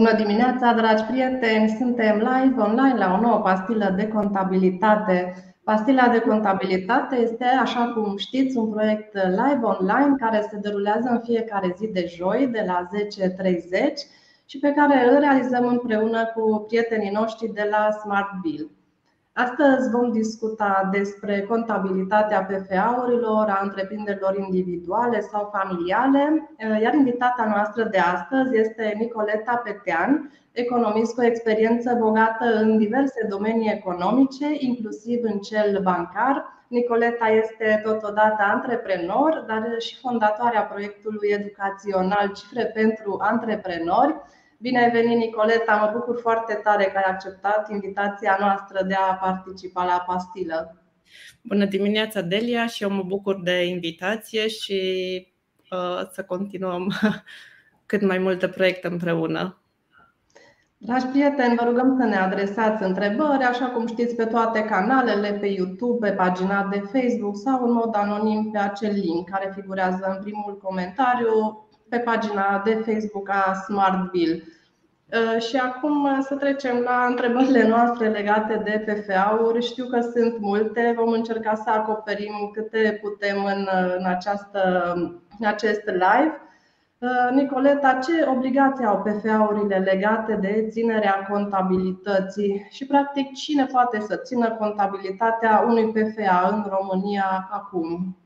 Bună dimineața, dragi prieteni! Suntem live online la o nouă pastilă de contabilitate. Pastila de contabilitate este, așa cum știți, un proiect live online care se derulează în fiecare zi de joi de la 10.30 și pe care îl realizăm împreună cu prietenii noștri de la Smart Bill. Astăzi vom discuta despre contabilitatea PFA-urilor, a întreprinderilor individuale sau familiale, iar invitata noastră de astăzi este Nicoleta Petean, economist cu experiență bogată în diverse domenii economice, inclusiv în cel bancar. Nicoleta este totodată antreprenor, dar și fondatoarea proiectului educațional Cifre pentru Antreprenori, Bine ai venit, Nicoleta! Mă bucur foarte tare că ai acceptat invitația noastră de a participa la pastilă. Bună dimineața, Delia, și eu mă bucur de invitație și uh, să continuăm cât mai multe proiecte împreună. Dragi prieteni, vă rugăm să ne adresați întrebări, așa cum știți, pe toate canalele, pe YouTube, pe pagina de Facebook sau în mod anonim pe acel link care figurează în primul comentariu pe pagina de Facebook a Smartville. Uh, și acum uh, să trecem la întrebările noastre legate de PFA-uri. Știu că sunt multe, vom încerca să acoperim câte putem în, uh, în, această, în acest live. Nicoleta, ce obligații au PFA-urile legate de ținerea contabilității și, practic, cine poate să țină contabilitatea unui PFA în România acum?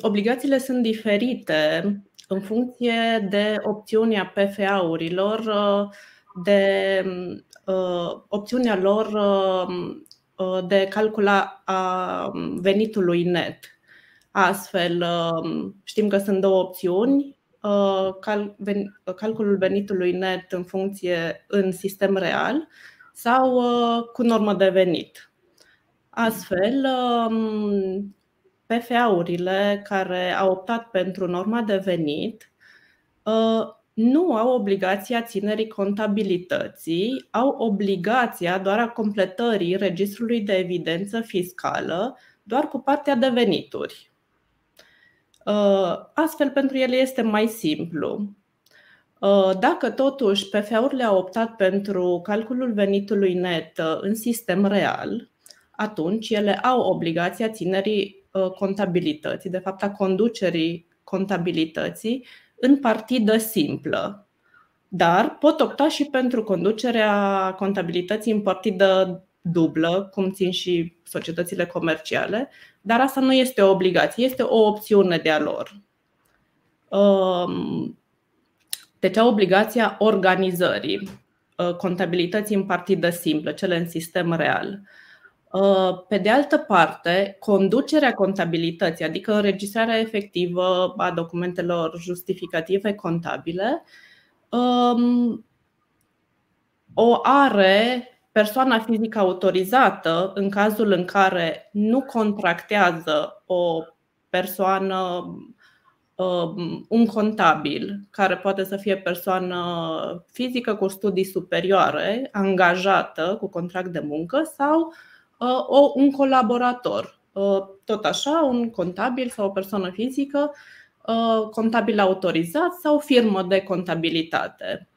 Obligațiile sunt diferite în funcție de opțiunea PFA-urilor, de uh, opțiunea lor uh, de calcula a venitului net. Astfel, știm că sunt două opțiuni, uh, calculul venitului net în funcție în sistem real sau cu normă de venit. Astfel, PFA-urile care au optat pentru norma de venit uh, nu au obligația ținerii contabilității, au obligația doar a completării registrului de evidență fiscală, doar cu partea de venituri. Uh, astfel, pentru ele este mai simplu. Uh, dacă totuși PFA-urile au optat pentru calculul venitului net în sistem real, atunci ele au obligația ținerii Uh, contabilității, de fapt a conducerii contabilității în partidă simplă. Dar pot opta și pentru conducerea contabilității în partidă dublă, cum țin și societățile comerciale, dar asta nu este o obligație, este o opțiune de a lor. Um, deci au obligația organizării uh, contabilității în partidă simplă, cele în sistem real. Uh, pe de altă parte, conducerea contabilității, adică înregistrarea efectivă a documentelor justificative contabile, um, o are persoana fizică autorizată în cazul în care nu contractează o persoană, um, un contabil, care poate să fie persoană fizică cu studii superioare, angajată cu contract de muncă sau Uh, o, un colaborator. Uh, tot așa, un contabil sau o persoană fizică, uh, contabil autorizat sau firmă de contabilitate.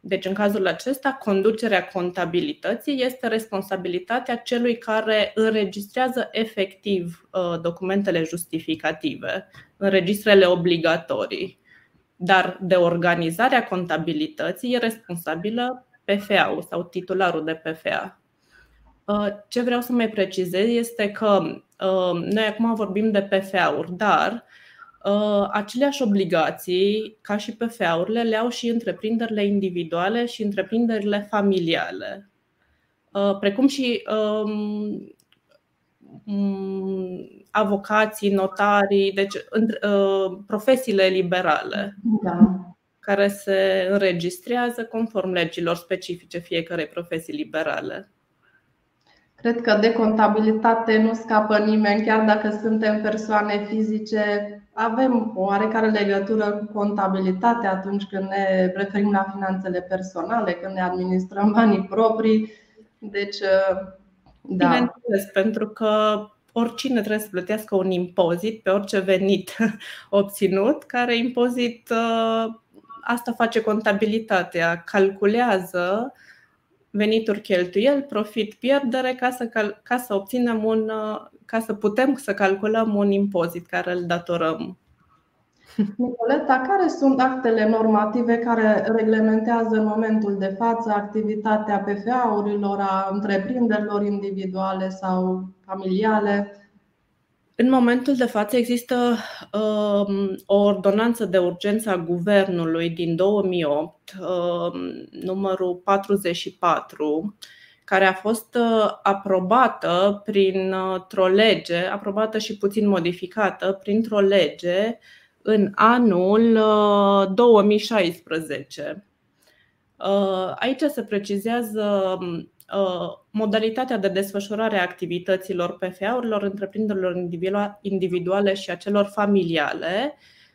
Deci, în cazul acesta, conducerea contabilității este responsabilitatea celui care înregistrează efectiv documentele justificative, înregistrele obligatorii. Dar de organizarea contabilității e responsabilă PFA-ul sau titularul de PFA. Uh, ce vreau să mai precizez este că uh, noi acum vorbim de PFA-uri, dar uh, aceleași obligații ca și PFA-urile le au și întreprinderile individuale și întreprinderile familiale, precum și um, mm, avocații, notarii, deci profesiile liberale. Da care se înregistrează conform legilor specifice fiecarei profesii liberale. Cred că de contabilitate nu scapă nimeni, chiar dacă suntem persoane fizice. Avem o oarecare legătură cu contabilitate atunci când ne referim la finanțele personale, când ne administrăm banii proprii. Deci, da. Bineînțeles, pentru că oricine trebuie să plătească un impozit pe orice venit obținut, care impozit uh, asta face contabilitatea, calculează venituri, cheltuieli, profit, pierdere ca să, cal- ca să obținem un, ca să putem să calculăm un impozit care îl datorăm. Nicoleta, care sunt actele normative care reglementează în momentul de față activitatea PFA-urilor, a întreprinderilor individuale sau familiale? În momentul de față există um, o ordonanță de urgență a Guvernului din 2008, um, numărul 44, care a fost uh, aprobată printr-o lege, aprobată și puțin modificată printr-o lege în anul 2016. Uh, uh, aici se precizează um, Uh, modalitatea de desfășurare a activităților PFA-urilor, întreprinderilor individuale și a celor familiale,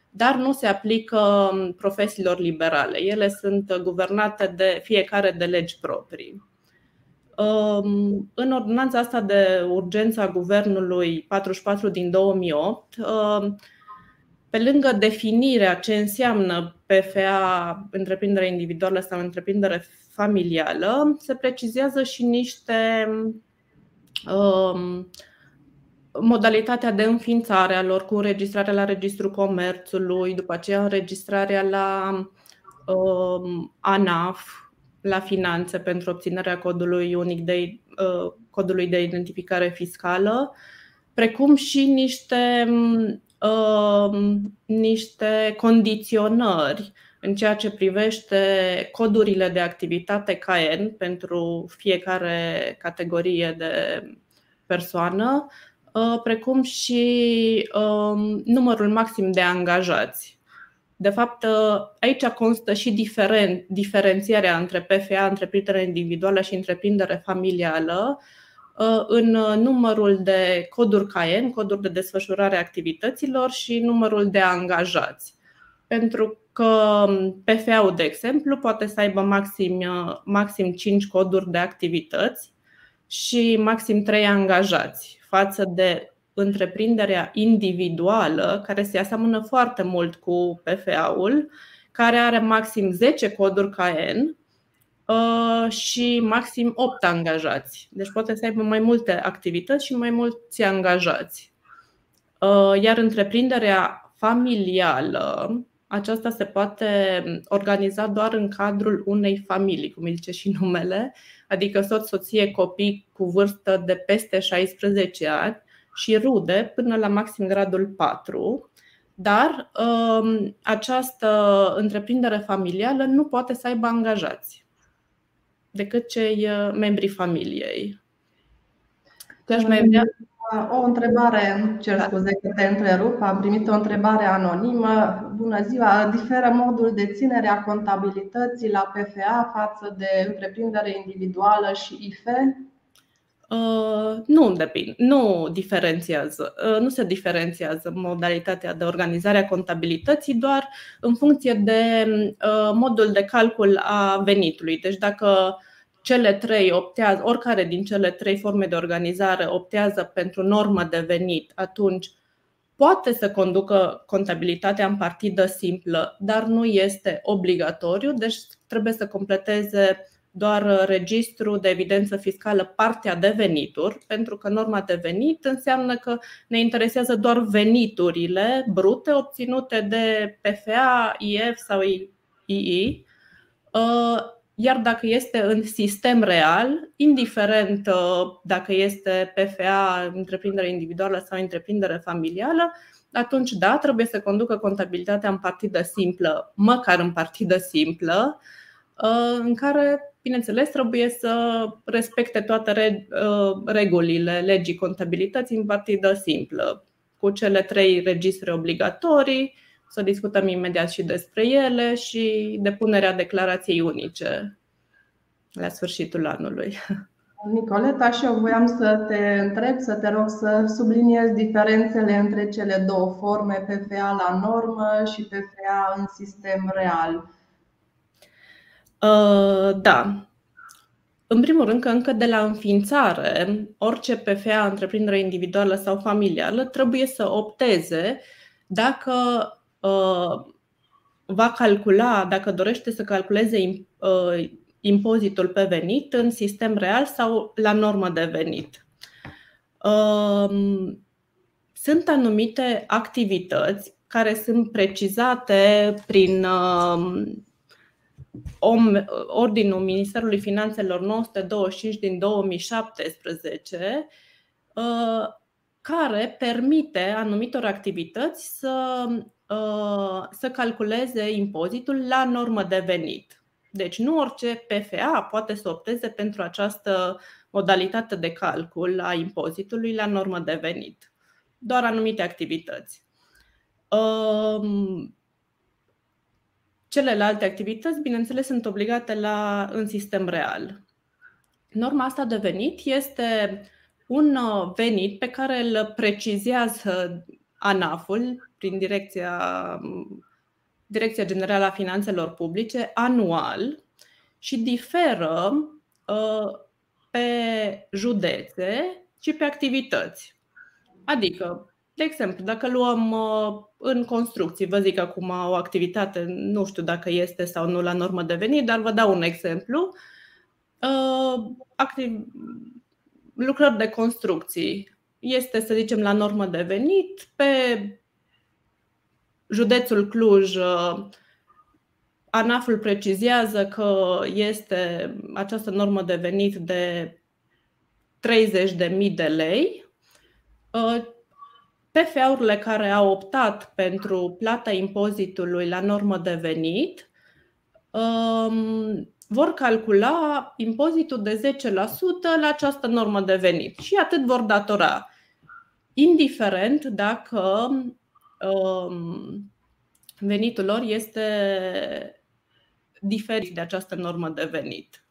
dar nu se aplică um, profesiilor liberale. Ele sunt guvernate de fiecare de legi proprii. Um, în ordonanța asta de urgență a Guvernului 44 din 2008, um, pe lângă definirea ce înseamnă PFA, întreprindere individuală sau întreprindere familială, se precizează și niște um, modalitatea de înființare a lor cu înregistrarea la Registrul Comerțului, după aceea înregistrarea la um, ANAF, la finanțe pentru obținerea codului unic de, uh, codului de identificare fiscală, precum și niște, uh, niște condiționări în ceea ce privește codurile de activitate KN pentru fiecare categorie de persoană, uh, precum și um, numărul maxim de angajați. De fapt, uh, aici constă și diferen, diferențierea între PFA, întreprindere individuală și întreprindere familială, uh, în numărul de coduri KN, coduri de desfășurare a activităților și numărul de angajați. Pentru că PFA-ul, de exemplu, poate să aibă maxim, maxim 5 coduri de activități și maxim 3 angajați, față de întreprinderea individuală, care se aseamănă foarte mult cu PFA-ul, care are maxim 10 coduri KN uh, și maxim 8 angajați. Deci poate să aibă mai multe activități și mai mulți angajați. Uh, iar întreprinderea familială aceasta se poate organiza doar în cadrul unei familii, cum zice și numele, adică soț, soție, copii cu vârstă de peste 16 ani și rude până la maxim gradul 4. Dar um, această întreprindere familială nu poate să aibă angajați decât cei uh, membrii familiei. Deci mai vrea o întrebare, cer da. scuze că te întrerup, am primit o întrebare anonimă. Bună ziua, diferă modul de ținere a contabilității la PFA față de întreprindere individuală și IFE? Uh, nu depind, nu diferențiază, uh, nu se diferențiază modalitatea de organizare a contabilității doar în funcție de uh, modul de calcul a venitului. Deci dacă cele trei optează, oricare din cele trei forme de organizare optează pentru normă de venit, atunci poate să conducă contabilitatea în partidă simplă, dar nu este obligatoriu, deci trebuie să completeze doar registrul de evidență fiscală partea de venituri, pentru că norma de venit înseamnă că ne interesează doar veniturile brute obținute de PFA, IF sau II iar dacă este în sistem real, indiferent uh, dacă este PFA, întreprindere individuală sau întreprindere familială, atunci da, trebuie să conducă contabilitatea în partidă simplă, măcar în partidă simplă, uh, în care, bineînțeles, trebuie să respecte toate uh, regulile legii contabilității în partidă simplă, cu cele trei registre obligatorii, să discutăm imediat și despre ele și depunerea declarației unice la sfârșitul anului. Nicoleta, și eu voiam să te întreb, să te rog să subliniezi diferențele între cele două forme, PFA la normă și PFA în sistem real. Uh, da. În primul rând că încă de la înființare, orice PFA, întreprindere individuală sau familială, trebuie să opteze dacă Uh, va calcula, dacă dorește să calculeze impozitul pe venit în sistem real sau la normă de venit. Sunt anumite activități care sunt precizate prin Ordinul Ministerului Finanțelor 925 din 2017, care permite anumitor activități să, să calculeze impozitul la normă de venit. Deci nu orice PFA poate să opteze pentru această modalitate de calcul a impozitului la normă de venit. Doar anumite activități. Celelalte activități, bineînțeles, sunt obligate la, în sistem real. Norma asta de venit este un uh, venit pe care îl precizează ANAF-ul prin Direcția, Direcția Generală a Finanțelor Publice anual și diferă uh, pe județe și pe activități. Adică, de exemplu, dacă luăm uh, în construcții, vă zic acum o activitate, nu știu dacă este sau nu la normă de venit, dar vă dau un exemplu. Activ lucrări de construcții este, să zicem, la normă de venit. Pe județul Cluj, uh, ANAF-ul precizează că este această normă de venit de 30.000 de lei. Uh, PFA-urile care au optat pentru plata impozitului la normă de venit um, vor calcula impozitul de 10% la această normă de venit și atât vor datora, indiferent dacă um, venitul lor este diferit de această normă de venit.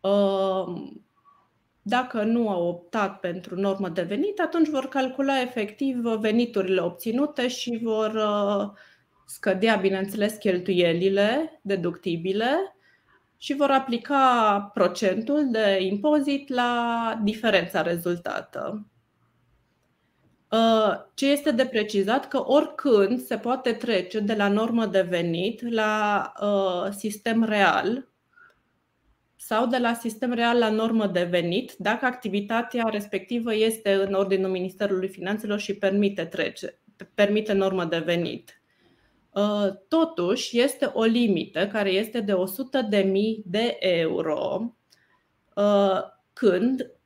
Um, dacă nu au optat pentru normă de venit, atunci vor calcula efectiv veniturile obținute și vor uh, scădea, bineînțeles, cheltuielile deductibile și vor aplica procentul de impozit la diferența rezultată. Uh, ce este de precizat că oricând se poate trece de la normă de venit la uh, sistem real sau de la sistem real la normă de venit, dacă activitatea respectivă este în ordinul Ministerului Finanțelor și permite, trece, permite normă de venit. Uh, totuși, este o limită care este de 100.000 de euro uh, când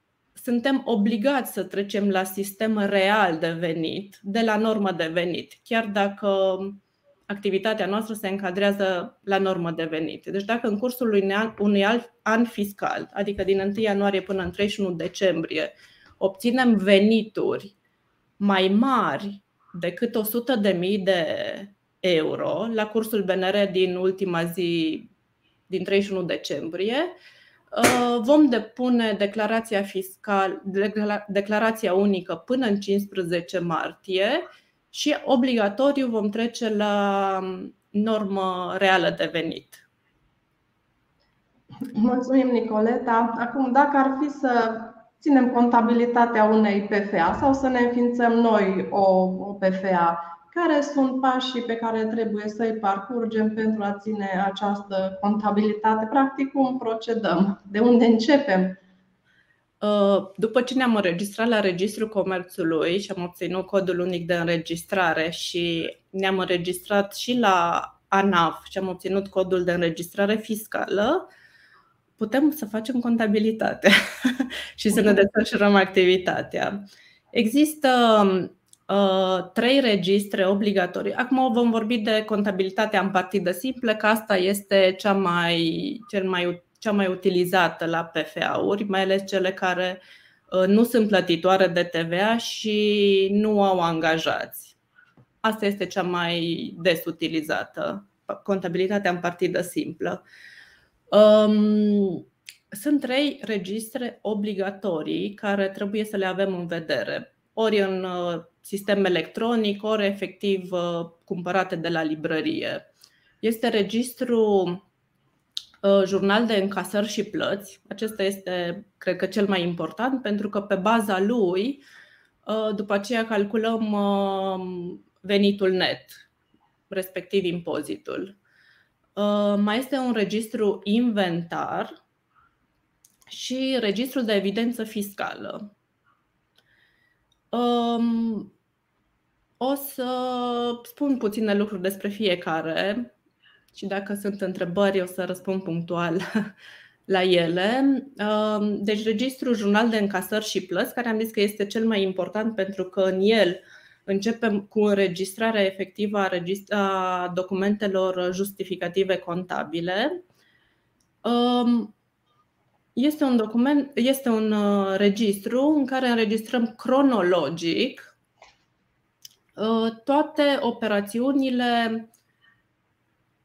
suntem obligați să trecem la sistem real de venit, de la normă de venit, chiar dacă activitatea noastră se încadrează la normă de venit. Deci dacă în cursul unui alt an fiscal, adică din 1 ianuarie până în 31 decembrie, obținem venituri mai mari decât 100.000 de euro la cursul BNR din ultima zi, din 31 decembrie. Uh, vom depune declarația fiscal, declarația unică până în 15 martie și obligatoriu vom trece la normă reală de venit. Mulțumim, Nicoleta. Acum, dacă ar fi să ținem contabilitatea unei PFA sau să ne înființăm noi o, o PFA, care sunt pașii pe care trebuie să-i parcurgem pentru a ține această contabilitate? Practic, cum procedăm? De unde începem? Uh, după ce ne-am înregistrat la Registrul Comerțului și am obținut codul unic de înregistrare și ne-am înregistrat și la ANAF și am obținut codul de înregistrare fiscală, putem să facem contabilitate și să ne desfășurăm activitatea. Există Uh, trei registre obligatorii. Acum vom vorbi de contabilitatea în partidă simplă, că asta este cea mai, cel mai, cea mai utilizată la PFA-uri, mai ales cele care uh, nu sunt plătitoare de TVA și nu au angajați. Asta este cea mai des utilizată, contabilitatea în partidă simplă. Um, sunt trei registre obligatorii care trebuie să le avem în vedere. Ori în uh, sistem electronic, ori efectiv uh, cumpărate de la librărie. Este registru uh, jurnal de încasări și plăți. Acesta este, cred că, cel mai important pentru că pe baza lui, uh, după aceea calculăm venitul net. respectiv impozitul. Uh, mai este un registru inventar și registrul de evidență fiscală. Um, o să spun puține lucruri despre fiecare și dacă sunt întrebări o să răspund punctual la ele. Um, deci registrul jurnal de încasări și plăți, care am zis că este cel mai important pentru că în el începem cu înregistrarea efectivă a documentelor justificative contabile. Um, este un document, este un uh, registru în care înregistrăm cronologic uh, toate operațiunile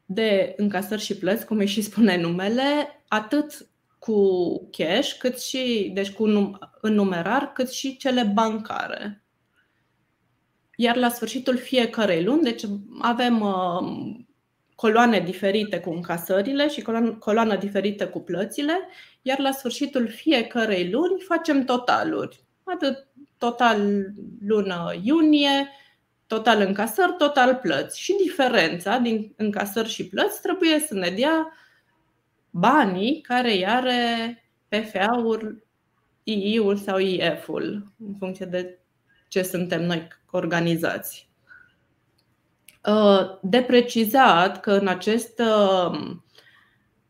de încasări și plăți, cum îi și spune numele, atât cu cash, cât și, deci cu în numerar, cât și cele bancare. Iar la sfârșitul fiecărei luni, deci avem uh, coloane diferite cu încasările și coloană diferită cu plățile, iar la sfârșitul fiecărei luni facem totaluri. Atât total lună iunie, total încasări, total plăți. Și diferența din încasări și plăți trebuie să ne dea banii care îi are PFA-ul, II-ul sau IF-ul, în funcție de ce suntem noi organizați. Uh, de precizat că în acest uh,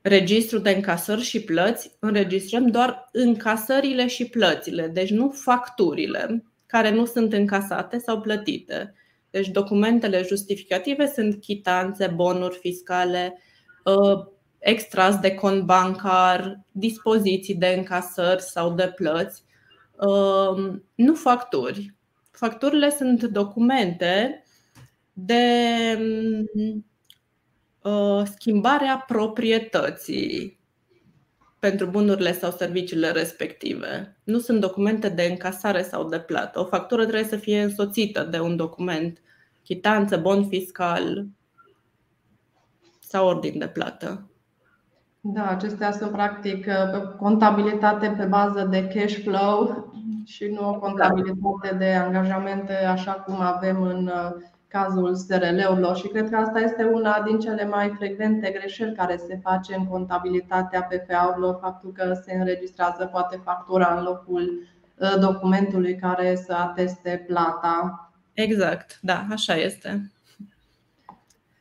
registru de încasări și plăți înregistrăm doar încasările și plățile, deci nu facturile care nu sunt încasate sau plătite. Deci documentele justificative sunt chitanțe, bonuri fiscale, uh, extras de cont bancar, dispoziții de încasări sau de plăți, nu facturi. Facturile sunt documente de uh, schimbarea proprietății pentru bunurile sau serviciile respective. Nu sunt documente de încasare sau de plată. O factură trebuie să fie însoțită de un document, chitanță, bond fiscal sau ordin de plată. Da, acestea sunt practic uh, contabilitate pe bază de cash flow și nu o contabilitate de angajamente așa cum avem în uh, cazul SRL-urilor și cred că asta este una din cele mai frecvente greșeli care se face în contabilitatea PFA-urilor, faptul că se înregistrează poate factura în locul uh, documentului care să ateste plata. Exact, da, așa este.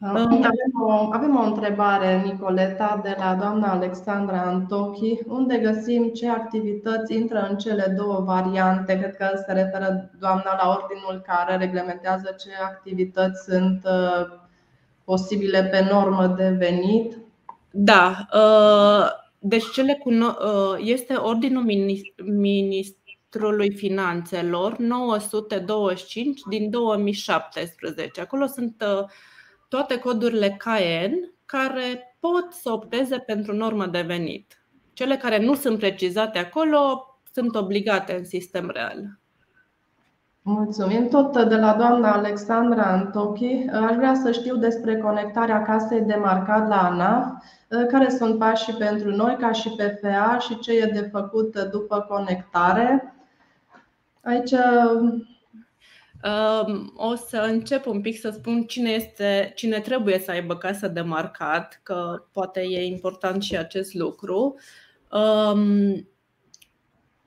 Avem o, avem o întrebare, Nicoleta, de la doamna Alexandra Antochi. Unde găsim ce activități intră în cele două variante? Cred că se referă doamna la ordinul care reglementează ce activități sunt uh, posibile pe normă de venit. Da. Uh, deci cele cu uh, este ordinul Ministrului Finanțelor 925 din 2017. Acolo sunt toate codurile KN care pot să opteze pentru normă de venit. Cele care nu sunt precizate acolo sunt obligate în sistem real. Mulțumim. Tot de la doamna Alexandra Antochi, aș vrea să știu despre conectarea casei de marcat la ANAF, care sunt pașii pentru noi ca și PFA și ce e de făcut după conectare. Aici o să încep un pic să spun cine, este, cine trebuie să aibă casă de marcat, că poate e important și acest lucru.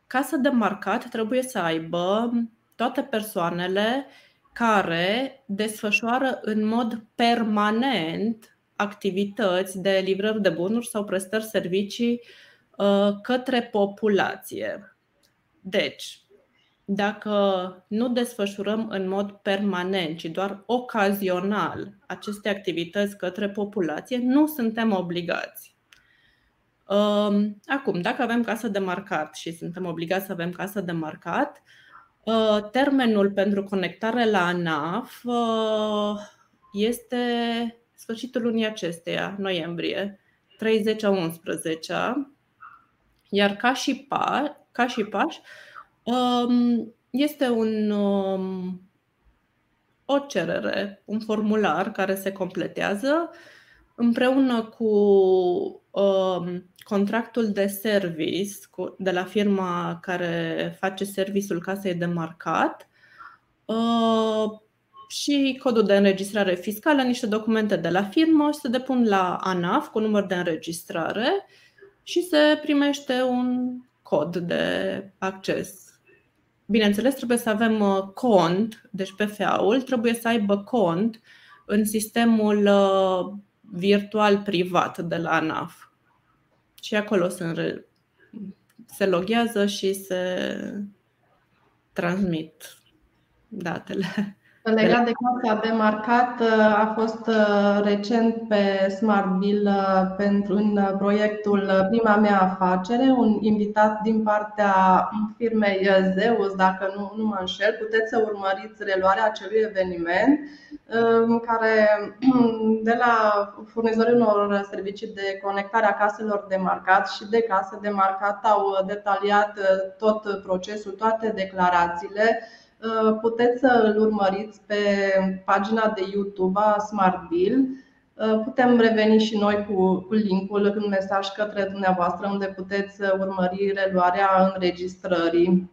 Casa de marcat trebuie să aibă toate persoanele care desfășoară în mod permanent activități de livrări de bunuri sau prestări servicii uh, către populație. Deci, dacă nu desfășurăm în mod permanent, ci doar ocazional aceste activități către populație, nu suntem obligați. Um, acum, dacă avem casă de marcat și suntem obligați să avem casă de marcat, uh, termenul pentru conectare la ANAF uh, este sfârșitul lunii acesteia, noiembrie, 30 a 11 iar ca și, pa, ca și pași, este un, um, o cerere, un formular care se completează împreună cu um, contractul de service de la firma care face serviciul casei de marcat. Uh, și codul de înregistrare fiscală, niște documente de la firmă și se depun la ANAF cu număr de înregistrare și se primește un cod de acces. Bineînțeles, trebuie să avem uh, cont, deci PFA-ul trebuie să aibă cont în sistemul uh, virtual privat de la ANAF. Și acolo se, se loghează și se transmit datele. Legat de casa de marcat, a fost uh, recent pe Smart Bill uh, pentru în proiectul uh, Prima mea afacere, un invitat din partea firmei Zeus, dacă nu, nu mă înșel, puteți să urmăriți reluarea acelui eveniment în care de la furnizorii unor servicii de conectare a caselor de marcat și de case de marcat au detaliat tot procesul, toate declarațiile. Uh, puteți să îl urmăriți pe pagina de YouTube a Smart Bill. Uh, putem reveni și noi cu, cu linkul în mesaj către dumneavoastră unde puteți urmări reluarea înregistrării.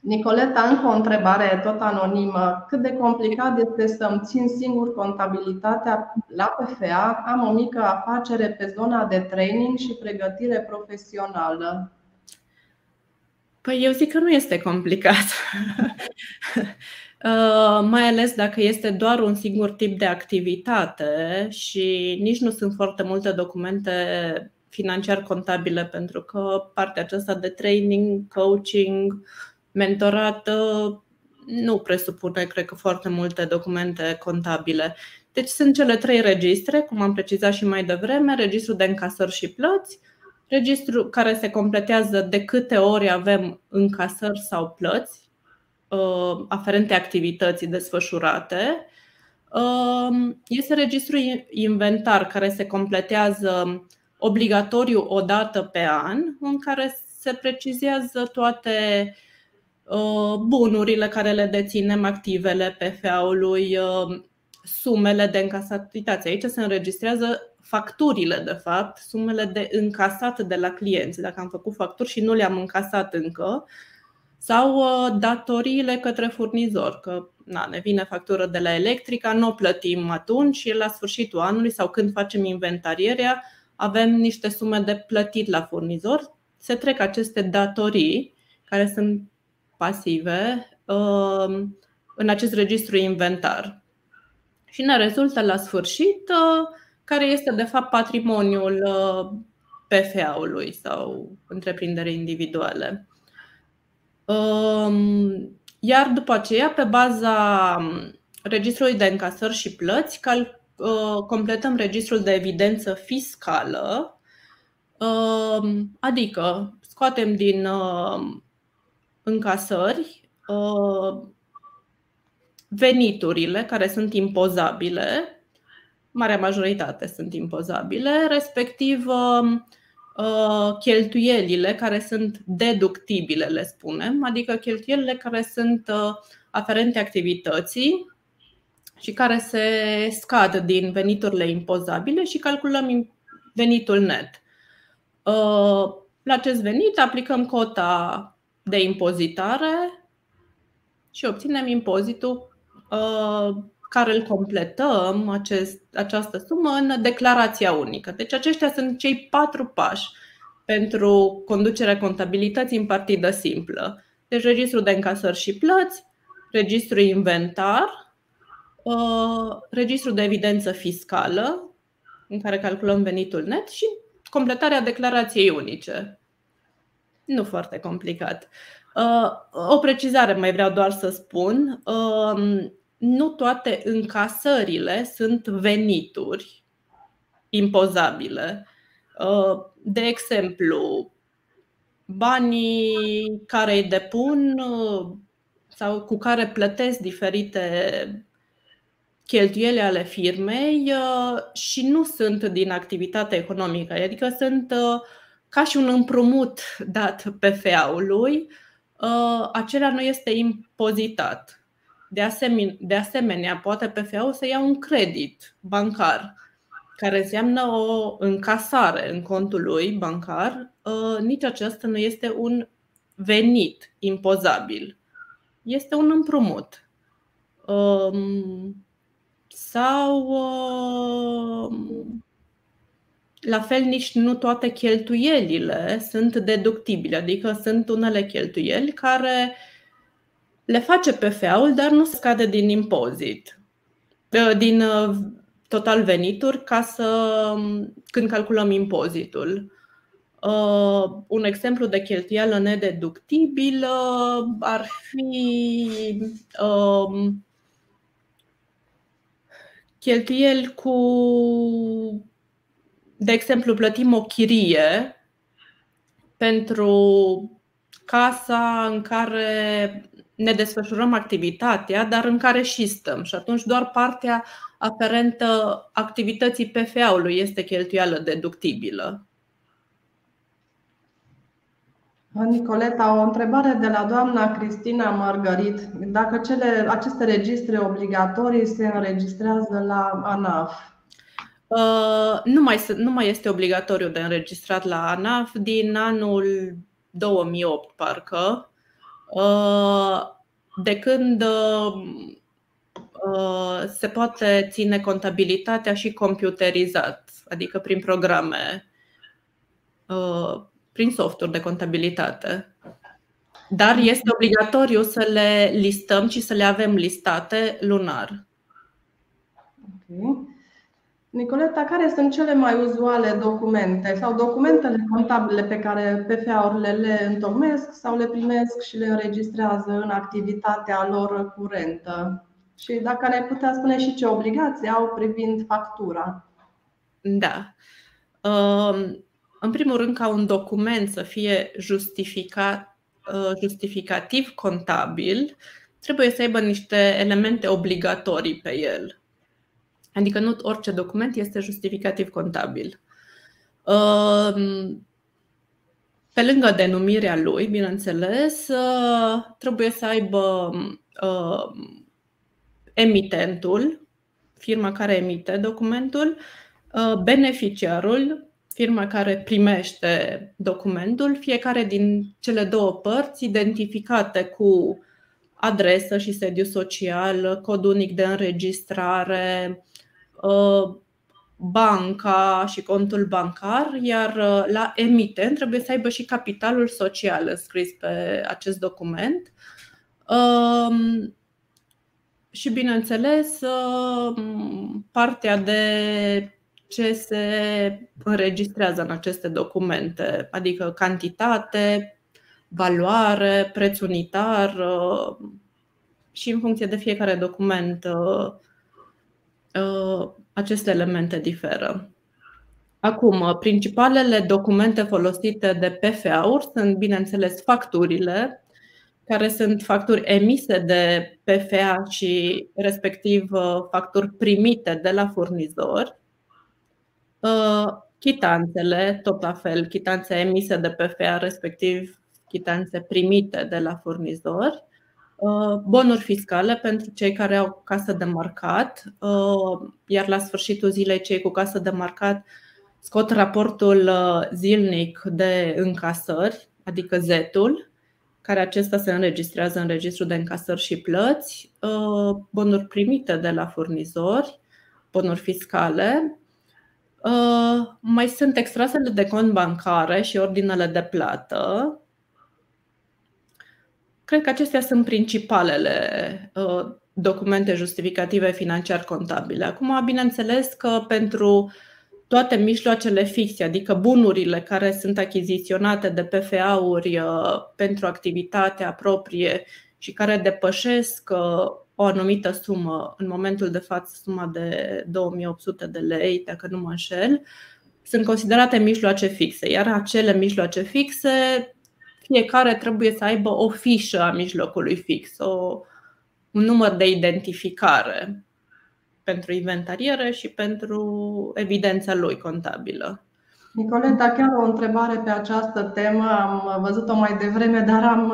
Nicoleta, încă o întrebare tot anonimă. Cât de complicat este să-mi țin singur contabilitatea la PFA? Am o mică afacere pe zona de training și pregătire profesională. Păi eu zic că nu este complicat. Uh, mai ales dacă este doar un singur tip de activitate și nici nu sunt foarte multe documente financiar contabile pentru că partea aceasta de training, coaching, mentorat nu presupune, cred că, foarte multe documente contabile. Deci sunt cele trei registre, cum am precizat și mai devreme, registrul de încasări și plăți, registru care se completează de câte ori avem încasări sau plăți uh, aferente activității desfășurate. Um, este registru inventar care se completează obligatoriu o dată pe an, în care se precizează toate uh, bunurile care le deținem, activele PFA-ului, uh, sumele de încasabilitate. Aici se înregistrează facturile, de fapt, sumele de încasat de la clienți, dacă am făcut facturi și nu le-am încasat încă, sau uh, datoriile către furnizor, că na, ne vine factură de la electrica, nu o plătim atunci și la sfârșitul anului sau când facem inventarierea, avem niște sume de plătit la furnizor. Se trec aceste datorii, care sunt pasive, uh, în acest registru inventar. Și ne rezultă la sfârșit uh, care este de fapt patrimoniul uh, PFA-ului sau întreprindere individuale. Um, iar după aceea, pe baza registrului de încasări și plăți, uh, completăm registrul de evidență fiscală, um, adică scoatem din uh, încasări veniturile care sunt impozabile marea majoritate sunt impozabile, respectiv um, uh, cheltuielile care sunt deductibile, le spunem, adică cheltuielile care sunt uh, aferente activității și care se scad din veniturile impozabile și calculăm venitul net. Uh, la acest venit aplicăm cota de impozitare și obținem impozitul care îl completăm acest, această sumă în declarația unică. Deci aceștia sunt cei patru pași pentru conducerea contabilității în partidă simplă. Deci registrul de încasări și plăți, registrul inventar, uh, registrul de evidență fiscală, în care calculăm venitul net și completarea declarației unice. Nu foarte complicat. Uh, o precizare mai vreau doar să spun. Uh, nu toate încasările sunt venituri impozabile. Uh, de exemplu, banii care îi depun uh, sau cu care plătesc diferite cheltuiele ale firmei uh, și nu sunt din activitatea economică, adică sunt ca și un împrumut dat PFA-ului, acelea nu este impozitat. De asemenea, de asemenea poate PFA-ul să ia un credit bancar, care înseamnă o încasare în contul lui bancar. Uh, nici acesta nu este un venit impozabil. Este un împrumut. um, sau um, la fel nici nu toate cheltuielile sunt deductibile, adică sunt unele cheltuieli care le face PFA-ul, dar nu scade din impozit, uh, din uh, total venituri ca să când calculăm impozitul. Uh, un exemplu de cheltuială nedeductibilă ar fi uh, cheltuieli cu, de exemplu, plătim o chirie pentru casa în care ne desfășurăm activitatea, dar în care și stăm. Și atunci doar partea aferentă activității PFA-ului este cheltuială deductibilă. Nicoleta, o întrebare de la doamna Cristina Margarit. Dacă cele, aceste registre obligatorii se înregistrează la ANAF? Uh, nu, mai, nu mai este obligatoriu de înregistrat la ANAF din anul 2008, parcă. Uh, de când uh, se poate ține contabilitatea și computerizat, adică prin programe prin softuri de contabilitate. Dar este obligatoriu să le listăm și să le avem listate lunar. Okay. Nicoleta, care sunt cele mai uzuale documente sau documentele contabile pe care PFA-urile le întocmesc sau le primesc și le înregistrează în activitatea lor curentă? Și dacă ne putea spune și ce obligații au privind factura. Da. Um, în primul rând, ca un document să fie justificat, uh, justificativ contabil, trebuie să aibă niște elemente obligatorii pe el. Adică nu orice document este justificativ contabil. Um, pe lângă denumirea lui, bineînțeles, uh, trebuie să aibă uh, emitentul, firma care emite documentul, beneficiarul, firma care primește documentul, fiecare din cele două părți identificate cu adresă și sediu social, cod unic de înregistrare, uh, banca și contul bancar, iar uh, la emitent trebuie să aibă și capitalul social înscris pe acest document. Um, și, bineînțeles, uh, partea de ce se înregistrează în aceste documente, adică cantitate, valoare, preț unitar uh, și în funcție de fiecare document uh, uh, aceste elemente diferă. Acum, principalele documente folosite de PFA-uri sunt, bineînțeles, facturile, care sunt facturi emise de PFA și respectiv facturi primite de la furnizori, Uh, chitanțele, tot la fel, chitanțe emise de PFA, respectiv chitanțe primite de la furnizori, uh, bonuri fiscale pentru cei care au casă de marcat, uh, iar la sfârșitul zilei cei cu casă de marcat scot raportul zilnic de încasări, adică zetul, care acesta se înregistrează în registrul de încasări și plăți, bonuri primite de la furnizori, bonuri fiscale, Uh, mai sunt extrasele de cont bancare și ordinele de plată. Cred că acestea sunt principalele uh, documente justificative financiar-contabile. Acum, bineînțeles că pentru toate mijloacele fixe, adică bunurile care sunt achiziționate de PFA-uri uh, pentru activitatea proprie și care depășesc o anumită sumă, în momentul de față suma de 2800 de lei, dacă nu mă înșel, sunt considerate mijloace fixe, iar acele mijloace fixe, fiecare trebuie să aibă o fișă a mijlocului fix, o, un număr de identificare pentru inventariere și pentru evidența lui contabilă. Nicoleta, chiar o întrebare pe această temă. Am văzut-o mai devreme, dar am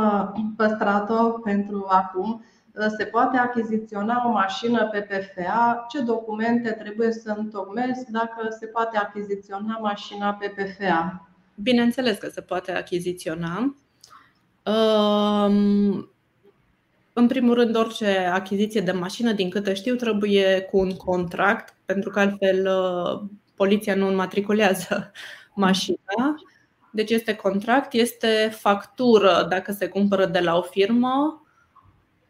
păstrat-o pentru acum se poate achiziționa o mașină pe PFA, ce documente trebuie să întocmesc dacă se poate achiziționa mașina pe PFA? Bineînțeles că se poate achiziționa. Um, în primul rând, orice achiziție de mașină, din câte știu, trebuie cu un contract, pentru că altfel uh, poliția nu înmatriculează mașina. Deci este contract, este factură dacă se cumpără de la o firmă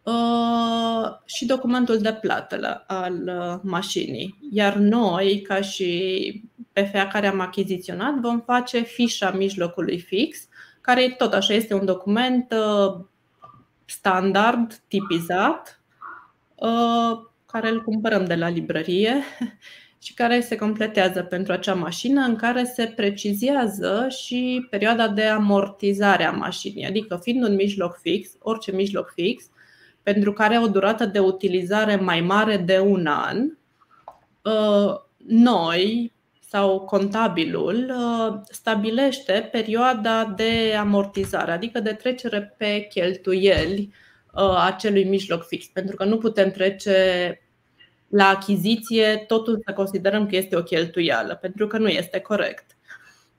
uh, și documentul de plată al uh, mașinii. Iar noi, ca și PFA care am achiziționat, vom face fișa mijlocului fix, care tot așa este un document standard, tipizat, care îl cumpărăm de la librărie și care se completează pentru acea mașină în care se precizează și perioada de amortizare a mașinii, adică fiind un mijloc fix, orice mijloc fix, pentru care o durată de utilizare mai mare de un an, ă, noi sau contabilul ă, stabilește perioada de amortizare, adică de trecere pe cheltuieli ă, acelui mijloc fix, pentru că nu putem trece la achiziție totul să considerăm că este o cheltuială, pentru că nu este corect.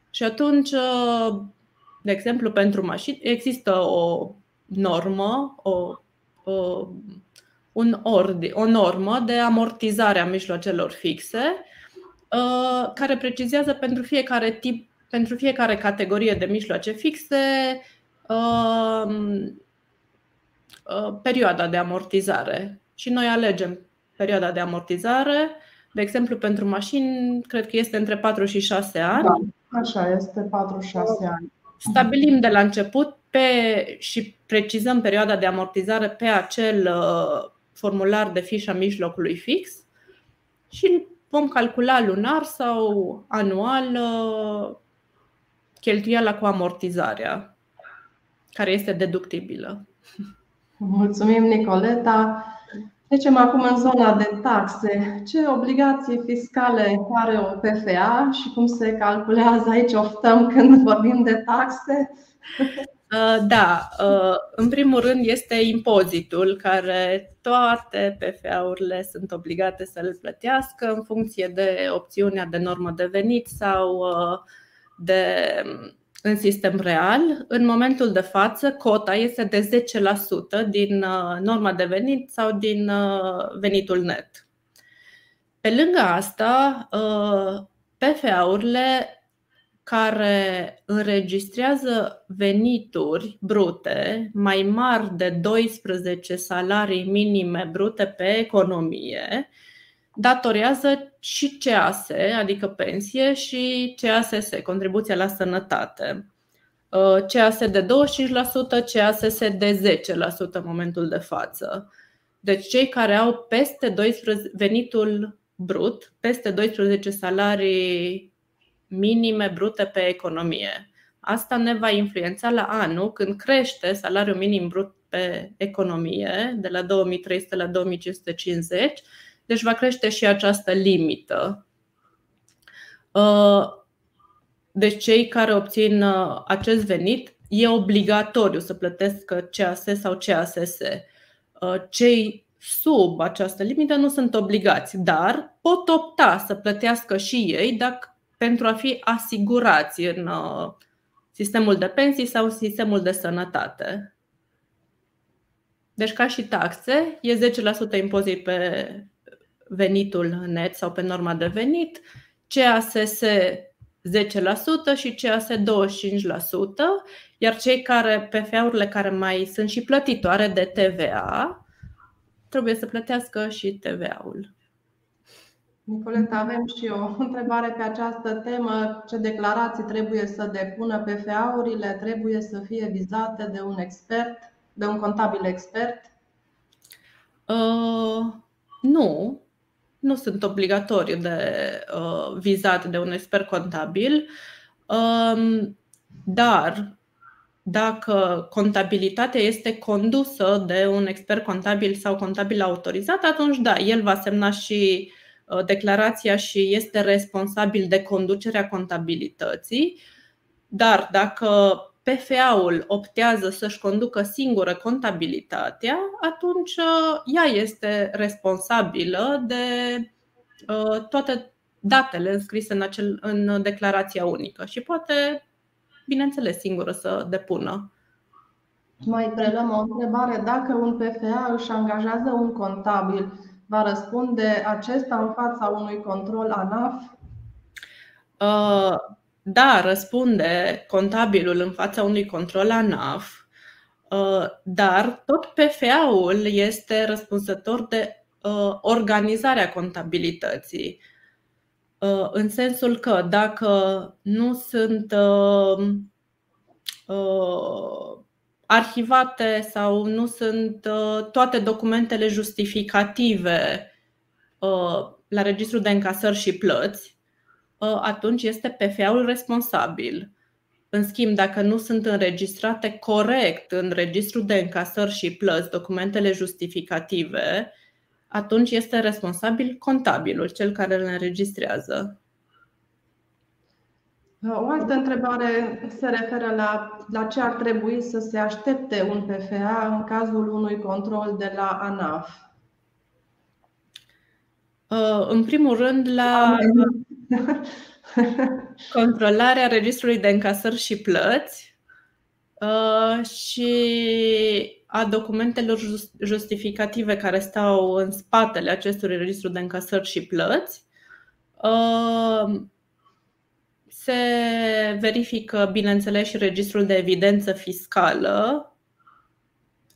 Și atunci, de exemplu, pentru mașini există o normă, o, o, un ordi, o normă de amortizare a mijloacelor fixe uh, care precizează pentru fiecare tip, pentru fiecare categorie de mijloace fixe uh, uh, perioada de amortizare. Și noi alegem perioada de amortizare. De exemplu, pentru mașini, cred că este între 4 și 6 ani. Da, așa este, 4-6 ani. Stabilim de la început pe, și precizăm perioada de amortizare pe acel uh, formular de fișa mijlocului fix și vom calcula lunar sau anual uh, cheltuiala cu amortizarea, care este deductibilă. Mulțumim, Nicoleta. Trecem acum în zona de taxe. Ce obligații fiscale are o PFA și cum se calculează aici oftăm când vorbim de taxe? Uh, da, uh, în primul rând este impozitul care toate PFA-urile sunt obligate să îl plătească în funcție de opțiunea de normă de venit sau uh, de în sistem real, în momentul de față, cota este de 10% din uh, norma de venit sau din uh, venitul net. Pe lângă asta, uh, PFA-urile care înregistrează venituri brute mai mari de 12 salarii minime brute pe economie datorează și CAS, adică pensie, și CASS, contribuția la sănătate. Uh, CAS de 25%, CASS de 10% în momentul de față. Deci cei care au peste 12 venitul brut, peste 12 salarii minime brute pe economie. Asta ne va influența la anul când crește salariul minim brut pe economie de la 2300 la 2550 deci va crește și această limită. Uh, deci cei care obțin uh, acest venit e obligatoriu să plătesc CAS sau CASS. Uh, cei sub această limită nu sunt obligați, dar pot opta să plătească și ei dacă, pentru a fi asigurați în sistemul de pensii sau sistemul de sănătate. Deci, ca și taxe, e 10% impozit pe venitul net sau pe norma de venit, CASS 10% și CAS 25%, iar cei care, PFA-urile care mai sunt și plătitoare de TVA, trebuie să plătească și TVA-ul. Nicoleta, avem și o întrebare pe această temă. Ce declarații trebuie să depună PFA-urile? Trebuie să fie vizate de un expert, de un contabil expert? Uh, nu, nu sunt obligatoriu de uh, vizat de un expert contabil, um, dar dacă contabilitatea este condusă de un expert contabil sau contabil autorizat, atunci da, el va semna și uh, declarația și este responsabil de conducerea contabilității. Dar dacă PFA-ul optează să-și conducă singură contabilitatea, atunci uh, ea este responsabilă de uh, toate datele înscrise în, acel, în declarația unică și poate, bineînțeles, singură să depună. Mai preluăm o întrebare. Dacă un PFA își angajează un contabil, va răspunde acesta în fața unui control ANAF? Uh, da, răspunde contabilul în fața unui control ANAF, uh, dar tot PFA-ul este răspunzător de uh, organizarea contabilității. În sensul că dacă nu sunt arhivate sau nu sunt toate documentele justificative la registrul de încasări și plăți, Ă, atunci este PFA-ul responsabil. În schimb, dacă nu sunt înregistrate corect în registrul de încasări și plăți documentele justificative, atunci este responsabil contabilul, cel care le înregistrează. O altă întrebare se referă la, la ce ar trebui să se aștepte un PFA în cazul unui control de la ANAF. Ă, în primul rând, la controlarea registrului de încasări și plăți uh, și a documentelor justificative care stau în spatele acestui registru de încasări și plăți. Uh, se verifică, bineînțeles, și registrul de evidență fiscală,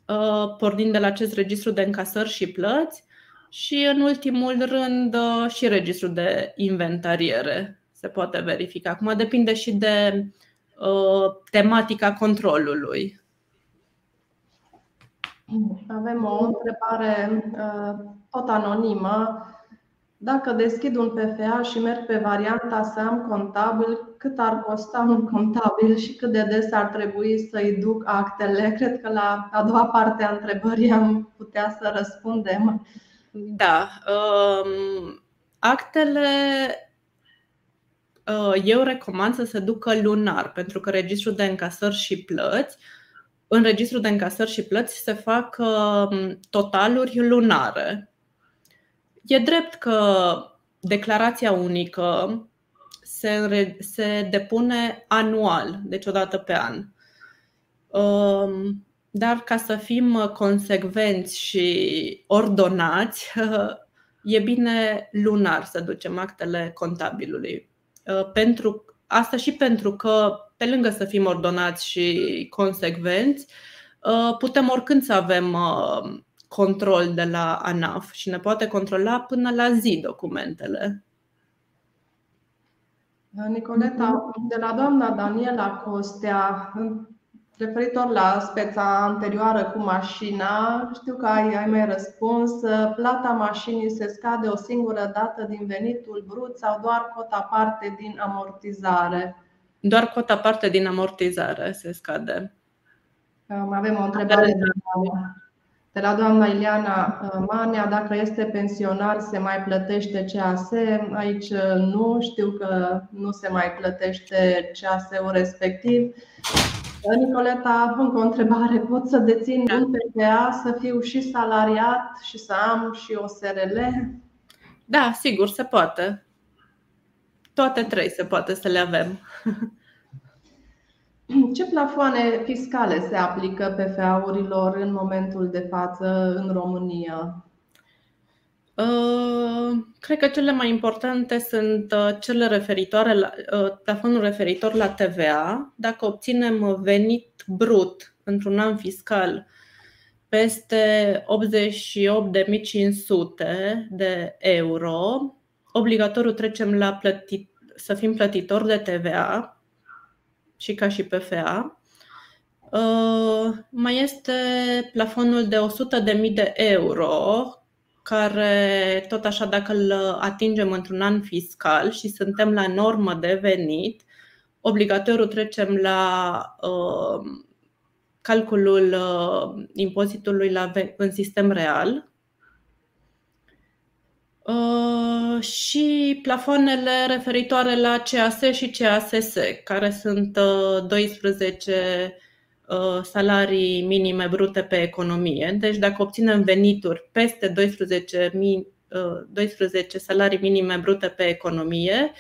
uh, pornind de la acest registru de încasări și plăți și, în ultimul rând, și registrul de inventariere se poate verifica. Acum depinde și de uh, tematica controlului. Avem o întrebare uh, tot anonimă. Dacă deschid un PFA și merg pe varianta să am contabil, cât ar costa un contabil și cât de des ar trebui să-i duc actele? Cred că la a doua parte a întrebării am putea să răspundem. Da. Um, actele Uh, eu recomand să se ducă lunar, pentru că registrul de încasări și plăți, în registrul de încasări și plăți se fac um, totaluri lunare. E drept că declarația unică se, se depune anual, deci o dată pe an. Um, dar ca să fim consecvenți și ordonați, e bine lunar să ducem actele contabilului. Uh, pentru asta și pentru că, pe lângă să fim ordonați și consecvenți, uh, putem oricând să avem uh, control de la ANAF și ne poate controla până la zi documentele. Nicoleta, de la doamna Daniela Costea, Referitor la speța anterioară cu mașina, știu că ai, ai mai răspuns. Plata mașinii se scade o singură dată din venitul brut sau doar cota parte din amortizare? Doar cota parte din amortizare se scade. Avem o întrebare de la, de la doamna Ileana uh, Manea. Dacă este pensionar, se mai plătește CAS? Aici uh, nu, știu că nu se mai plătește CAS-ul respectiv. Nicoleta, încă o întrebare. Pot să dețin da. un PPA, să fiu și salariat și să am și o SRL? Da, sigur, se poate. Toate trei se poate să le avem. Ce plafoane fiscale se aplică PFA-urilor în momentul de față în România? Uh, cred că cele mai importante sunt uh, cele referitoare la uh, plafonul referitor la TVA. Dacă obținem venit brut într-un an fiscal peste 88.500 de euro, obligatoriu trecem la plătit, să fim plătitori de TVA și ca și PFA. Mai este plafonul de 100.000 de euro care, tot așa, dacă îl atingem într-un an fiscal și suntem la normă de venit, obligatoriu trecem la uh, calculul uh, impozitului la, în sistem real uh, și plafoanele referitoare la CAS și CASS, care sunt uh, 12 Uh, salarii minime brute pe economie. Deci dacă obținem venituri peste 12, 12 salarii minime brute pe economie,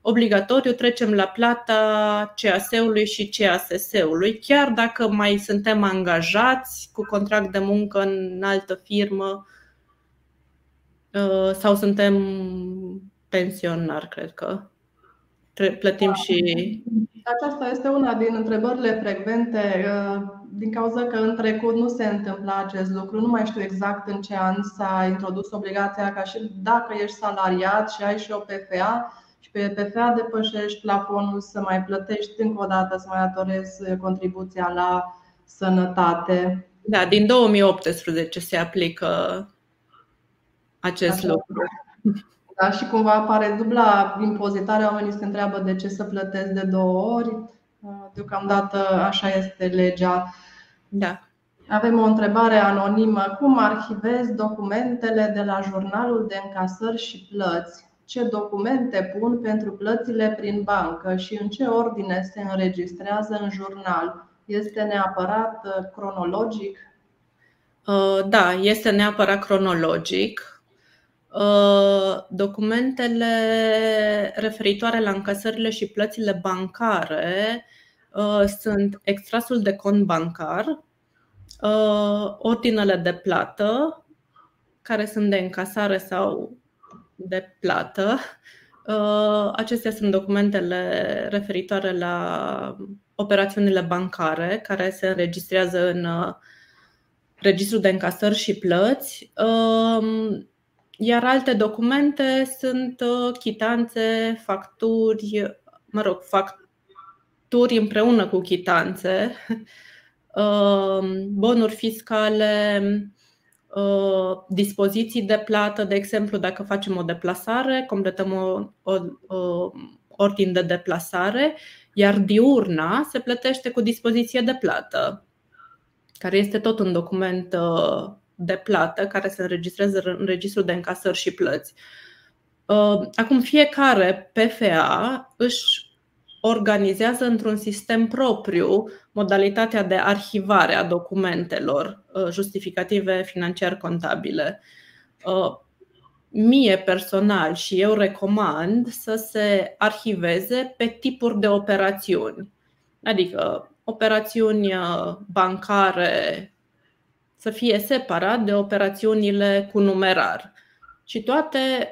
obligatoriu trecem la plata CAS-ului și CASS-ului, chiar dacă mai suntem angajați cu contract de muncă în altă firmă uh, sau suntem pensionari, cred că. Plătim da. și. Aceasta este una din întrebările frecvente, uh, din cauza că în trecut nu se întâmpla acest lucru. Nu mai știu exact în ce an s-a introdus obligația ca și dacă ești salariat și ai și o PFA, și pe PFA depășești plafonul să mai plătești încă o dată, să mai datorezi contribuția la sănătate. Da, din 2018 se aplică acest Așa. lucru. Da, și cumva apare dubla impozitare, oamenii se întreabă de ce să plătesc de două ori. Deocamdată așa este legea. Da. Avem o întrebare anonimă. Cum arhivezi documentele de la jurnalul de încasări și plăți? ce documente pun pentru plățile prin bancă și în ce ordine se înregistrează în jurnal. Este neapărat uh, cronologic? Uh, da, este neapărat cronologic. Uh, documentele referitoare la încasările și plățile bancare sunt extrasul de cont bancar, ordinele de plată, care sunt de încasare sau de plată. Uh, acestea sunt documentele referitoare la operațiunile bancare care se înregistrează în uh, registrul de încasări și plăți. Um, iar alte documente sunt uh, chitanțe, facturi, mă rog, facturi împreună cu chitanțe, um, bonuri fiscale, Uh, dispoziții de plată, de exemplu, dacă facem o deplasare, completăm o, o, o ordin de deplasare, iar diurna se plătește cu dispoziție de plată, care este tot un document uh, de plată care se înregistrează în registrul de încasări și plăți. Uh, acum, fiecare PFA își organizează într-un sistem propriu modalitatea de arhivare a documentelor uh, justificative financiar-contabile. Uh, mie personal și eu recomand să se arhiveze pe tipuri de operațiuni, adică operațiuni uh, bancare să fie separat de operațiunile cu numerar și toate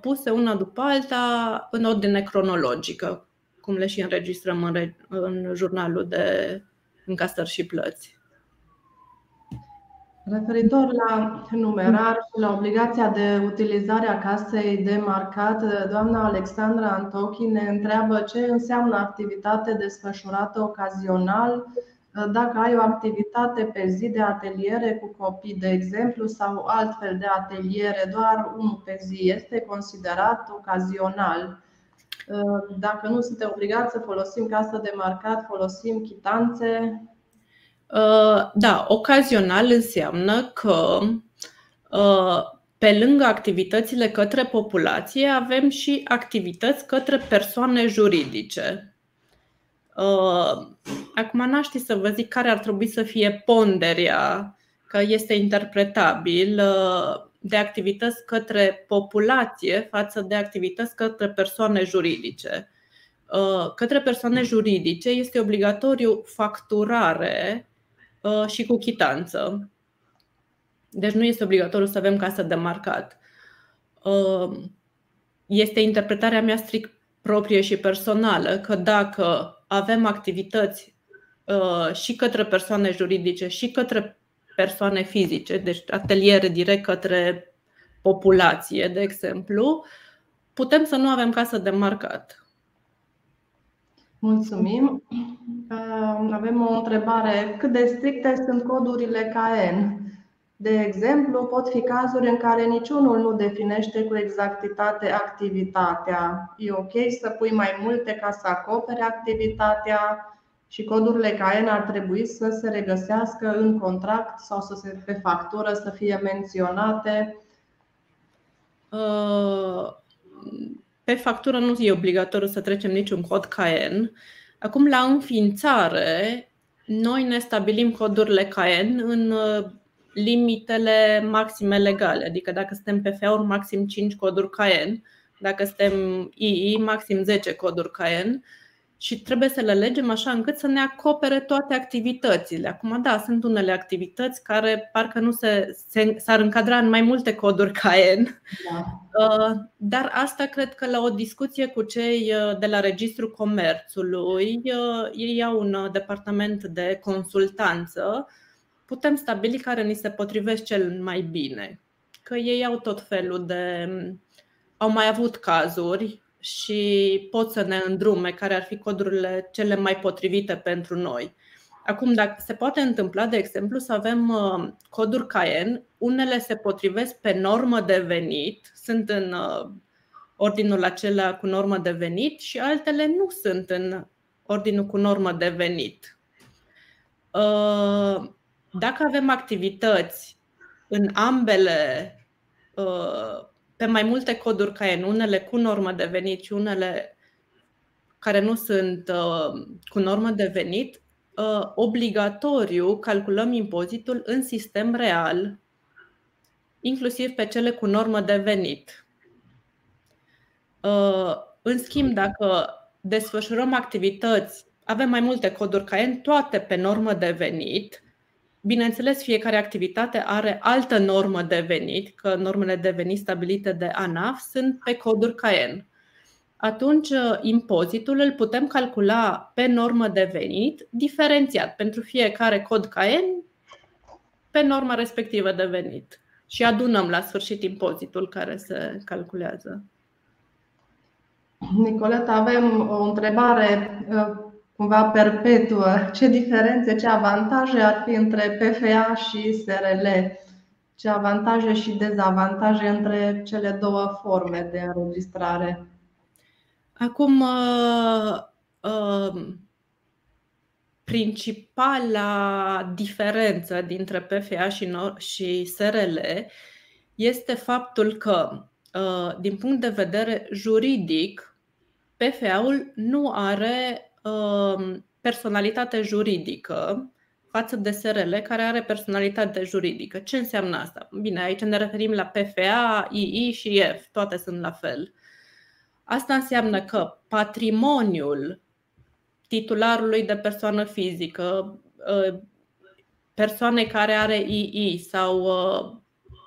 puse una după alta în ordine cronologică, cum le și înregistrăm în, în jurnalul de încasări și plăți. Referitor la numerar și la obligația de utilizare a casei de marcat, doamna Alexandra Antochi ne întreabă ce înseamnă activitate desfășurată ocazional dacă ai o activitate pe zi de ateliere cu copii, de exemplu, sau altfel de ateliere, doar unul pe zi, este considerat ocazional. Uh, dacă nu suntem obligați să folosim casă de marcat, folosim chitanțe? Uh, da, ocazional înseamnă că uh, pe lângă activitățile către populație avem și activități către persoane juridice. Acum n-aș ști să vă zic care ar trebui să fie ponderea, că este interpretabil de activități către populație față de activități către persoane juridice. Uh, către persoane juridice este obligatoriu facturare uh, și cu chitanță. Deci nu este obligatoriu să avem casă de marcat. Uh, este interpretarea mea strict proprie și personală că dacă avem activități și către persoane juridice și către persoane fizice, deci ateliere direct către populație, de exemplu, putem să nu avem casă de marcat. Mulțumim. Avem o întrebare. Cât de stricte sunt codurile KN? De exemplu, pot fi cazuri în care niciunul nu definește cu exactitate activitatea. E ok să pui mai multe ca să acopere activitatea și codurile CAEN ar trebui să se regăsească în contract sau să se pe factură să fie menționate? Uh, pe factură nu e obligatoriu să trecem niciun cod CAEN. Acum, la înființare, noi ne stabilim codurile CAEN în uh, limitele maxime legale, adică dacă suntem pe FEAUR maxim 5 coduri CAEN, Dacă suntem II, maxim 10 coduri KN și trebuie să le legem așa încât să ne acopere toate activitățile. Acum, da, sunt unele activități care parcă nu se, se s-ar încadra în mai multe coduri KN, da. Uh, dar asta cred că la o discuție cu cei uh, de la Registrul Comerțului, uh, ei au un departament de consultanță, putem stabili care ni se potrivește cel mai bine. Că ei au tot felul de. au mai avut cazuri și pot să ne îndrume care ar fi codurile cele mai potrivite pentru noi. Acum, dacă se poate întâmpla, de exemplu, să avem uh, coduri Cayenne, unele se potrivesc pe normă de venit, sunt în uh, ordinul acela cu normă de venit și altele nu sunt în ordinul cu normă de venit. Uh, dacă avem activități în ambele pe mai multe coduri ca în unele cu normă de venit și unele care nu sunt uh, cu normă de venit, uh, obligatoriu calculăm impozitul în sistem real, inclusiv pe cele cu normă de venit. Uh, în schimb, dacă desfășurăm activități, avem mai multe coduri ca în toate pe normă de venit, Bineînțeles, fiecare activitate are altă normă de venit, că normele de venit stabilite de ANAF sunt pe coduri CAEN. Atunci, uh, impozitul îl putem calcula pe normă de venit, diferențiat pentru fiecare cod CAEN pe norma respectivă de venit. Și adunăm la sfârșit impozitul care se calculează. Nicoleta, avem o întrebare uh, cumva perpetuă. Ce diferențe, ce avantaje ar fi între PFA și SRL? Ce avantaje și dezavantaje între cele două forme de înregistrare? Acum, uh, uh, principala diferență dintre PFA și SRL este faptul că, uh, din punct de vedere juridic, PFA-ul nu are Um, personalitate juridică față de SRL care are personalitate juridică. Ce înseamnă asta? Bine, aici ne referim la PFA, II și F, toate sunt la fel. Asta înseamnă că patrimoniul titularului de persoană fizică, uh, persoanei care are II sau uh,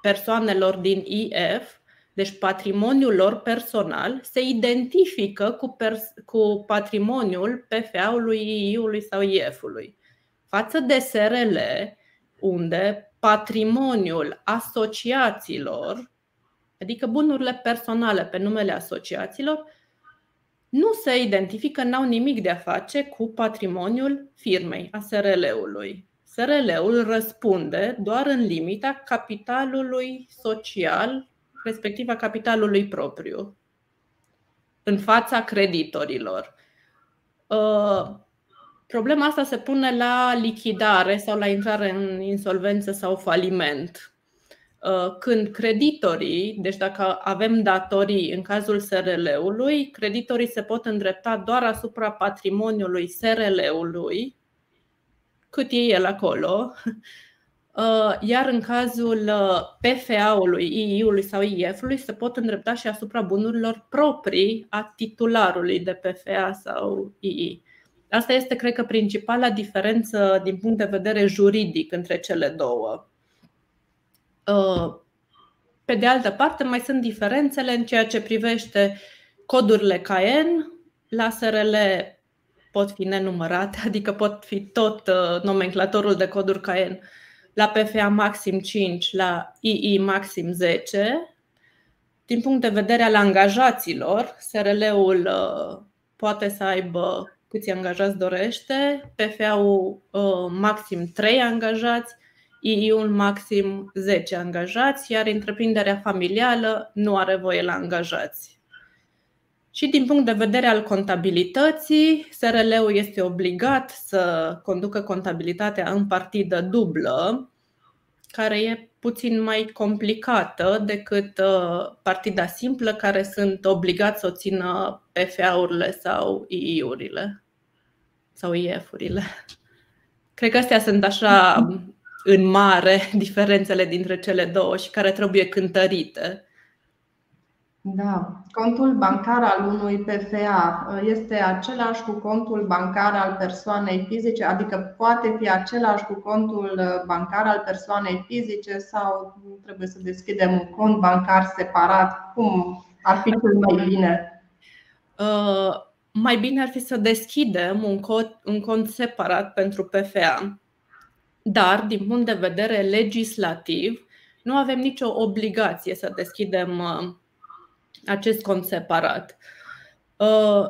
persoanelor din IF deci patrimoniul lor personal se identifică cu, pers- cu patrimoniul PFA-ului, II-ului sau IF-ului. Față de SRL, unde patrimoniul asociațiilor, adică bunurile personale pe numele asociațiilor, nu se identifică, n-au nimic de a face cu patrimoniul firmei, a SRL-ului. SRL-ul răspunde doar în limita capitalului social respectiv a capitalului propriu în fața creditorilor. Uh, problema asta se pune la lichidare sau la intrare în insolvență sau faliment. Uh, când creditorii, deci dacă avem datorii în cazul SRL-ului, creditorii se pot îndrepta doar asupra patrimoniului SRL-ului, cât e el acolo, Uh, iar în cazul uh, PFA-ului, II-ului sau IF-ului se pot îndrepta și asupra bunurilor proprii a titularului de PFA sau II. Asta este, cred că, principala diferență din punct de vedere juridic între cele două. Uh, pe de altă parte, mai sunt diferențele în ceea ce privește codurile CAEN. La SRL pot fi nenumărate, adică pot fi tot nomenclatorul de coduri CAEN la PFA maxim 5, la II maxim 10. Din punct de vedere al angajaților, SRL-ul uh, poate să aibă câți angajați dorește, PFA-ul uh, maxim 3 angajați, II-ul maxim 10 angajați, iar întreprinderea familială nu are voie la angajați. Și din punct de vedere al contabilității, SRL-ul este obligat să conducă contabilitatea în partidă dublă, care e puțin mai complicată decât uh, partida simplă, care sunt obligați să o țină PFA-urile sau II-urile sau IF-urile. Cred că astea sunt așa în mare diferențele dintre cele două și care trebuie cântărite. Da, contul bancar al unui PFA uh, este același cu contul bancar al persoanei fizice, adică poate fi același cu contul uh, bancar al persoanei fizice sau trebuie să deschidem un cont bancar separat? Cum ar fi cel mai bine? Uh, mai bine ar fi să deschidem un cont, un cont separat pentru PFA, dar din punct de vedere legislativ nu avem nicio obligație să deschidem uh, acest cont separat. Uh,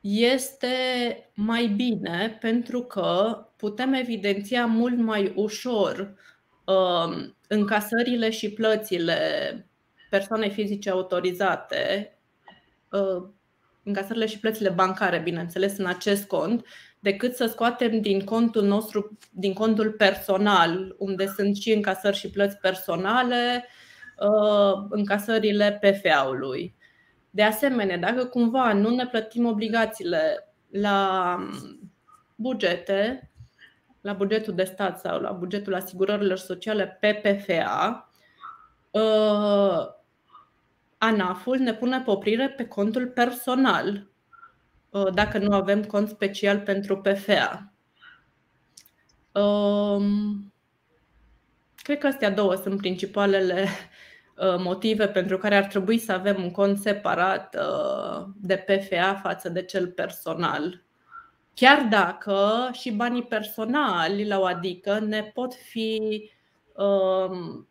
este mai bine pentru că putem evidenția mult mai ușor uh, încasările și plățile persoanei fizice autorizate, uh, încasările și plățile bancare, bineînțeles, în acest cont, decât să scoatem din contul nostru, din contul personal, unde sunt și încasări și plăți personale, Uh, încasările PFA-ului. De asemenea, dacă cumva nu ne plătim obligațiile la bugete, la bugetul de stat sau la bugetul asigurărilor sociale pe PFA, uh, ANAF-ul ne pune poprire pe contul personal uh, dacă nu avem cont special pentru PFA. Um, cred că astea două sunt principalele Uh, motive pentru care ar trebui să avem un cont separat uh, de PFA față de cel personal. Chiar dacă și banii personali la o adică ne pot fi um,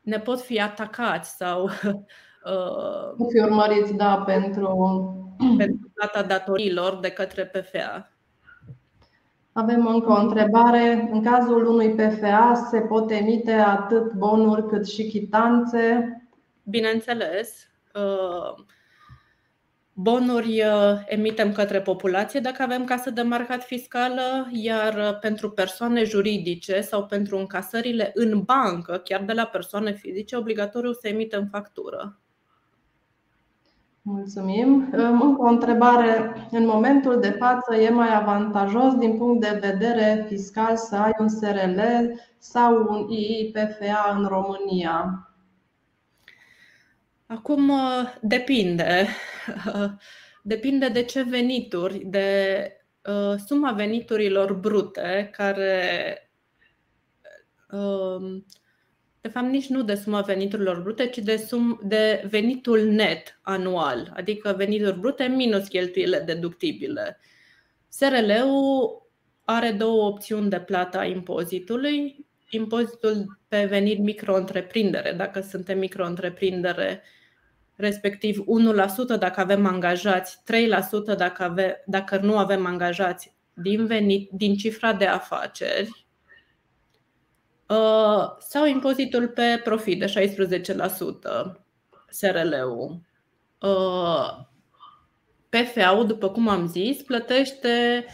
ne pot fi atacați sau uh, pot fi urmăriți, da, pentru pentru plata datorilor de către PFA. Avem încă o întrebare. În cazul unui PFA se pot emite atât bonuri cât și chitanțe? Bineînțeles. Uh, bonuri uh, emitem către populație dacă avem casă de marcat fiscală, iar uh, pentru persoane juridice sau pentru încasările în bancă, chiar de la persoane fizice, obligatoriu să emitem factură. Mulțumim. Încă o întrebare. În momentul de față e mai avantajos din punct de vedere fiscal să ai un SRL sau un IIPFA în România? Acum depinde. Depinde de ce venituri, de uh, suma veniturilor brute care um, de fapt nici nu de suma veniturilor brute, ci de, sum, de venitul net anual, adică venituri brute minus cheltuielile deductibile. SRL-ul are două opțiuni de plată a impozitului. Impozitul pe venit micro-întreprindere, dacă suntem micro-întreprindere, respectiv 1% dacă avem angajați, 3% dacă, ave, dacă nu avem angajați din, venit, din cifra de afaceri Uh, sau impozitul pe profit de 16%, SRL-ul. Uh, PFA-ul, după cum am zis, plătește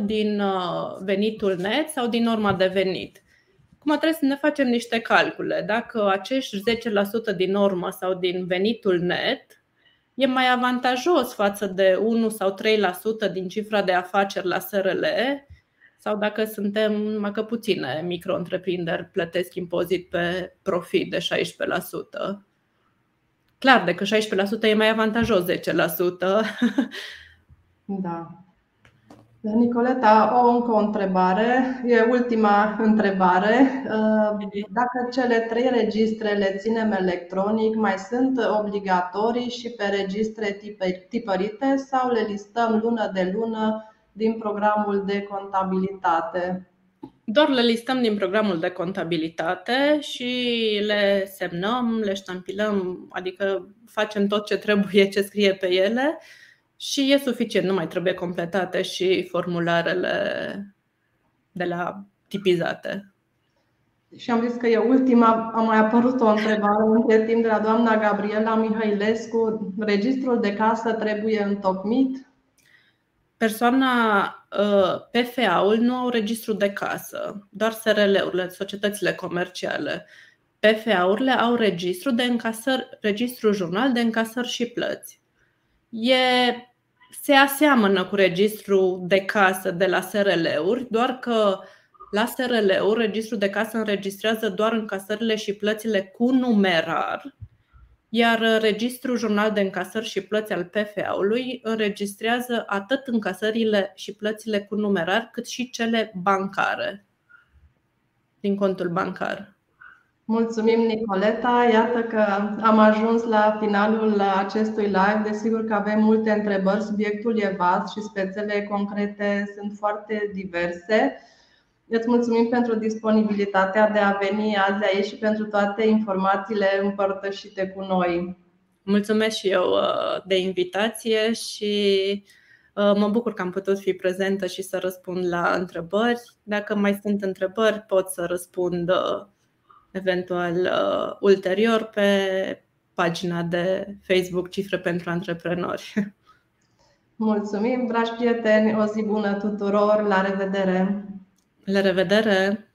10% din uh, venitul net sau din norma de venit. Acum trebuie să ne facem niște calcule. Dacă acești 10% din normă sau din venitul net e mai avantajos față de 1 sau 3% din cifra de afaceri la SRL, sau dacă suntem numai că puține micro-întreprinderi plătesc impozit pe profit de 16%. Clar, de că 16% e mai avantajos 10%. Da. Nicoleta, o încă o întrebare. E ultima întrebare. Dacă cele trei registre le ținem electronic, mai sunt obligatorii și pe registre tipărite sau le listăm lună de lună din programul de contabilitate? Doar le listăm din programul de contabilitate și le semnăm, le ștampilăm, adică facem tot ce trebuie, ce scrie pe ele și e suficient, nu mai trebuie completate și formularele de la tipizate. Și am zis că e ultima, a mai apărut o întrebare între timp de la doamna Gabriela Mihailescu. Registrul de casă trebuie întocmit? Persoana uh, PFA-ul nu au registru de casă, doar SRL-urile, societățile comerciale. PFA-urile au registru de încasări, registru jurnal de încasări și plăți. E, se aseamănă cu registru de casă de la SRL-uri, doar că la SRL-uri registrul de casă înregistrează doar încasările și plățile cu numerar iar Registrul Jurnal de Încasări și Plăți al PFA-ului înregistrează atât încasările și plățile cu numerar, cât și cele bancare din contul bancar. Mulțumim, Nicoleta. Iată că am ajuns la finalul acestui live. Desigur că avem multe întrebări, subiectul e vast și spețele concrete sunt foarte diverse. Îți mulțumim pentru disponibilitatea de a veni azi aici și pentru toate informațiile împărtășite cu noi. Mulțumesc și eu uh, de invitație și uh, mă bucur că am putut fi prezentă și să răspund la întrebări. Dacă mai sunt întrebări, pot să răspund uh, eventual ulterior pe pagina de Facebook Cifre pentru Antreprenori. Mulțumim, dragi prieteni, o zi bună tuturor, la revedere! La revedere!